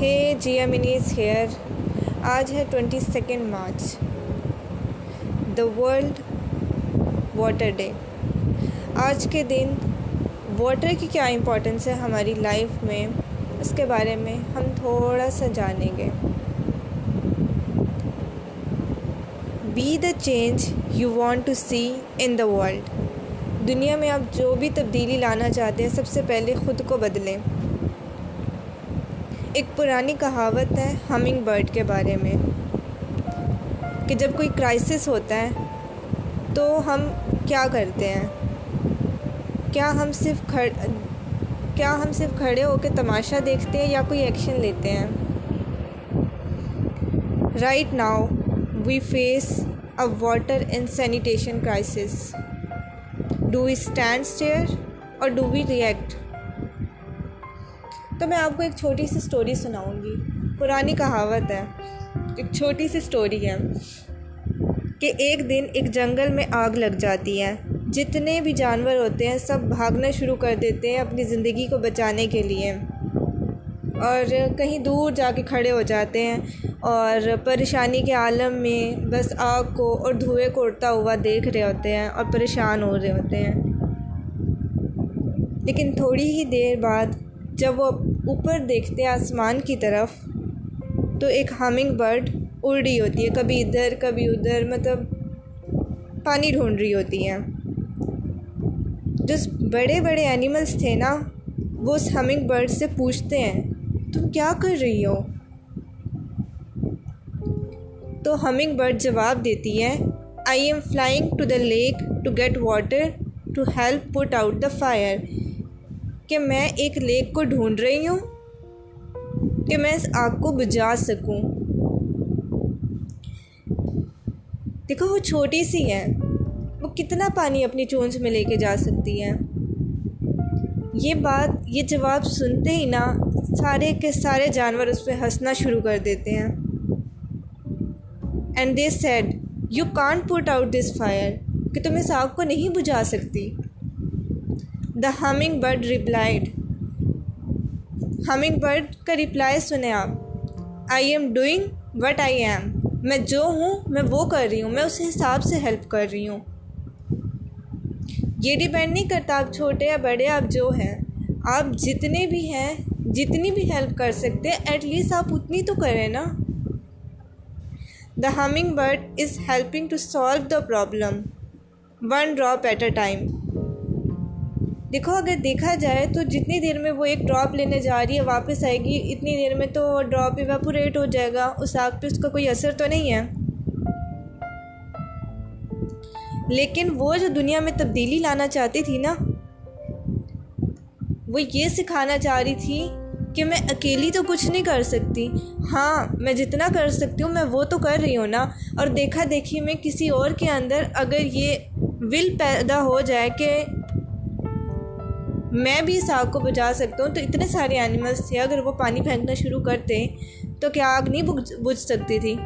ہے جیا منیز ہیئر آج ہے twenty second March the world water day آج کے دن واٹر کی کیا امپورٹنس ہے ہماری لائف میں اس کے بارے میں ہم تھوڑا سا جانیں گے be the change you want to see in the world دنیا میں آپ جو بھی تبدیلی لانا چاہتے ہیں سب سے پہلے خود کو بدلیں ایک پرانی کہاوت ہے ہمنگ برڈ کے بارے میں، کہ جب کوئی کرائسس ہوتا ہے تو ہم کیا کرتے ہیں؟ کیا ہم صرف کھڑ، کیا ہم صرف کھڑے ہو کے تماشا دیکھتے ہیں یا کوئی ایکشن لیتے ہیں؟ Right now we face a water and sanitation crisis do we stand stare اور ڈو وی ریئیکٹ تو میں آپ کو ایک چھوٹی سی اسٹوری سناؤں گی۔ پرانی کہاوت ہے۔ ایک چھوٹی سی اسٹوری ہے کہ ایک دن ایک جنگل میں آگ لگ جاتی ہے۔ جتنے بھی جانور ہوتے ہیں، سب بھاگنا شروع کر دیتے ہیں اپنی زندگی کو بچانے کے لیے۔ اور کہیں دور جا کے کھڑے ہو جاتے ہیں اور پریشانی کے عالم میں بس آگ کو اور دھوئے کو اڑتا ہوا دیکھ رہے ہوتے ہیں اور پریشان ہو رہے ہوتے ہیں۔ لیکن تھوڑی ہی دیر بعد جب وہ اوپر دیکھتے ہیں آسمان کی طرف، تو ایک ہمنگ برڈ اڑ رہی ہوتی ہے۔ کبھی ادھر کبھی ادھر مطلب پانی ڈھونڈ رہی ہوتی ہیں۔ جو بڑے بڑے اینیملس تھے نا، وہ اس ہمنگ برڈ سے پوچھتے ہیں، تم کیا کر رہی ہو؟ تو ہمنگ برڈ جواب دیتی ہے I am flying to the lake to get water to help put out the fire کہ میں ایک لیک کو ڈھونڈ رہی ہوں کہ میں اس آگ کو بجھا سکوں۔ دیکھو، وہ چھوٹی سی ہے۔ وہ کتنا پانی اپنی چونچ میں لے کے جا سکتی ہے۔ یہ بات، یہ جواب سنتے ہی نا سارے کے سارے جانور اس پہ ہنسنا شروع کر دیتے ہیں۔ And they said you can't put out this fire کہ تم اس آگ کو نہیں بجھا سکتی۔ The hummingbird replied hummingbird کا رپلائی سنیں آپ I am doing what I am میں جو ہوں میں وہ کر رہی ہوں میں اس حساب سے ہیلپ کر رہی ہوں یہ ڈیپینڈ نہیں کرتا آپ چھوٹے یا بڑے آپ جو ہیں آپ جتنے بھی ہیں جتنی بھی ہیلپ کر سکتے ایٹ لیسٹ آپ اتنی تو کریں نا the hummingbird is helping to solve the problem one drop at a time دیکھو، اگر دیکھا جائے تو جتنی دیر میں وہ ایک ڈراپ لینے جا رہی ہے، واپس آئے گی، اتنی دیر میں تو ڈراپ ایویپوریٹ ہو جائے گا۔ اس آگ پہ اس کا کوئی اثر تو نہیں ہے۔ لیکن وہ جو دنیا میں تبدیلی لانا چاہتی تھی نا، وہ یہ سکھانا چاہ رہی تھی کہ میں اکیلی تو کچھ نہیں کر سکتی۔ ہاں میں جتنا کر سکتی ہوں، میں وہ تو کر رہی ہوں نا۔ اور دیکھا دیکھی میں کسی اور کے اندر اگر یہ ول پیدا ہو جائے کہ میں بھی اس آگ کو بجھا سکتا ہوں۔ تو اتنے سارے اینیملس تھے، اگر وہ پانی پھینکنا شروع کرتے تو کیا آگ نہیں بجھ سکتی تھی؟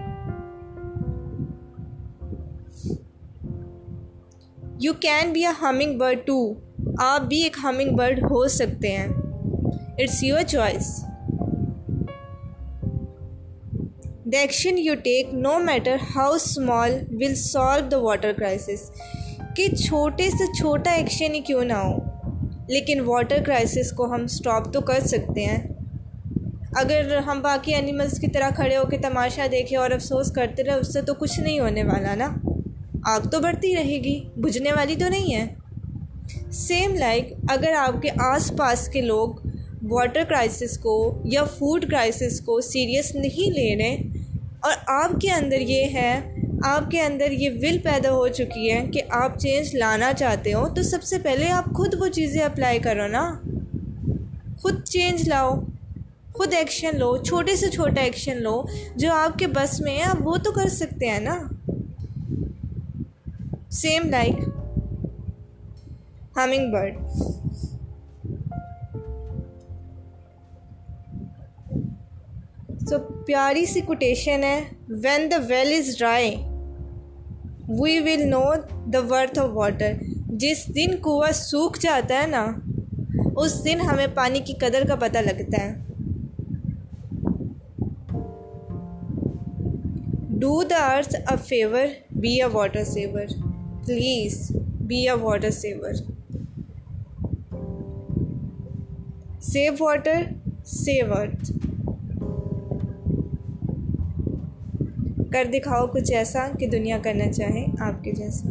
You can be a hummingbird too آپ بھی ایک ہمنگ برڈ ہو سکتے ہیں۔ It's your choice the action you take no matter how small will solve the water crisis کہ چھوٹے سے چھوٹا ایکشن ہی کیوں نہ ہو؟ لیکن واٹر کرائسس کو ہم سٹاپ تو کر سکتے ہیں۔ اگر ہم باقی اینیملس کی طرح کھڑے ہو کے تماشا دیکھیں اور افسوس کرتے رہے، اس سے تو کچھ نہیں ہونے والا نا۔ آگ تو بڑھتی رہے گی، بجھنے والی تو نہیں ہے۔ سیم لائک اگر آپ کے آس پاس کے لوگ واٹر کرائسس کو یا فوڈ کرائسس کو سیریس نہیں لے رہے، اور آپ کے اندر یہ ہے آپ کے اندر یہ ول پیدا ہو چکی ہے کہ آپ چینج لانا چاہتے ہو، تو سب سے پہلے آپ خود وہ چیزیں اپلائی کرو نا۔ خود چینج لاؤ، خود ایکشن لو، چھوٹے سے چھوٹا ایکشن لو، جو آپ کے بس میں ہے، آپ وہ تو کر سکتے ہیں نا۔ Same like hummingbird so پیاری سی کوٹیشن ہے when the well is dry we will know the worth of water جس دن کنواں سوکھ جاتا ہے نا، اس دن ہمیں پانی کی قدر کا پتہ لگتا ہے۔ Do the earth a favour be a water saver please be a water saver save water save earth کر دکھاؤ کچھ ایسا کہ دنیا کرنا چاہے آپ کے جیسا۔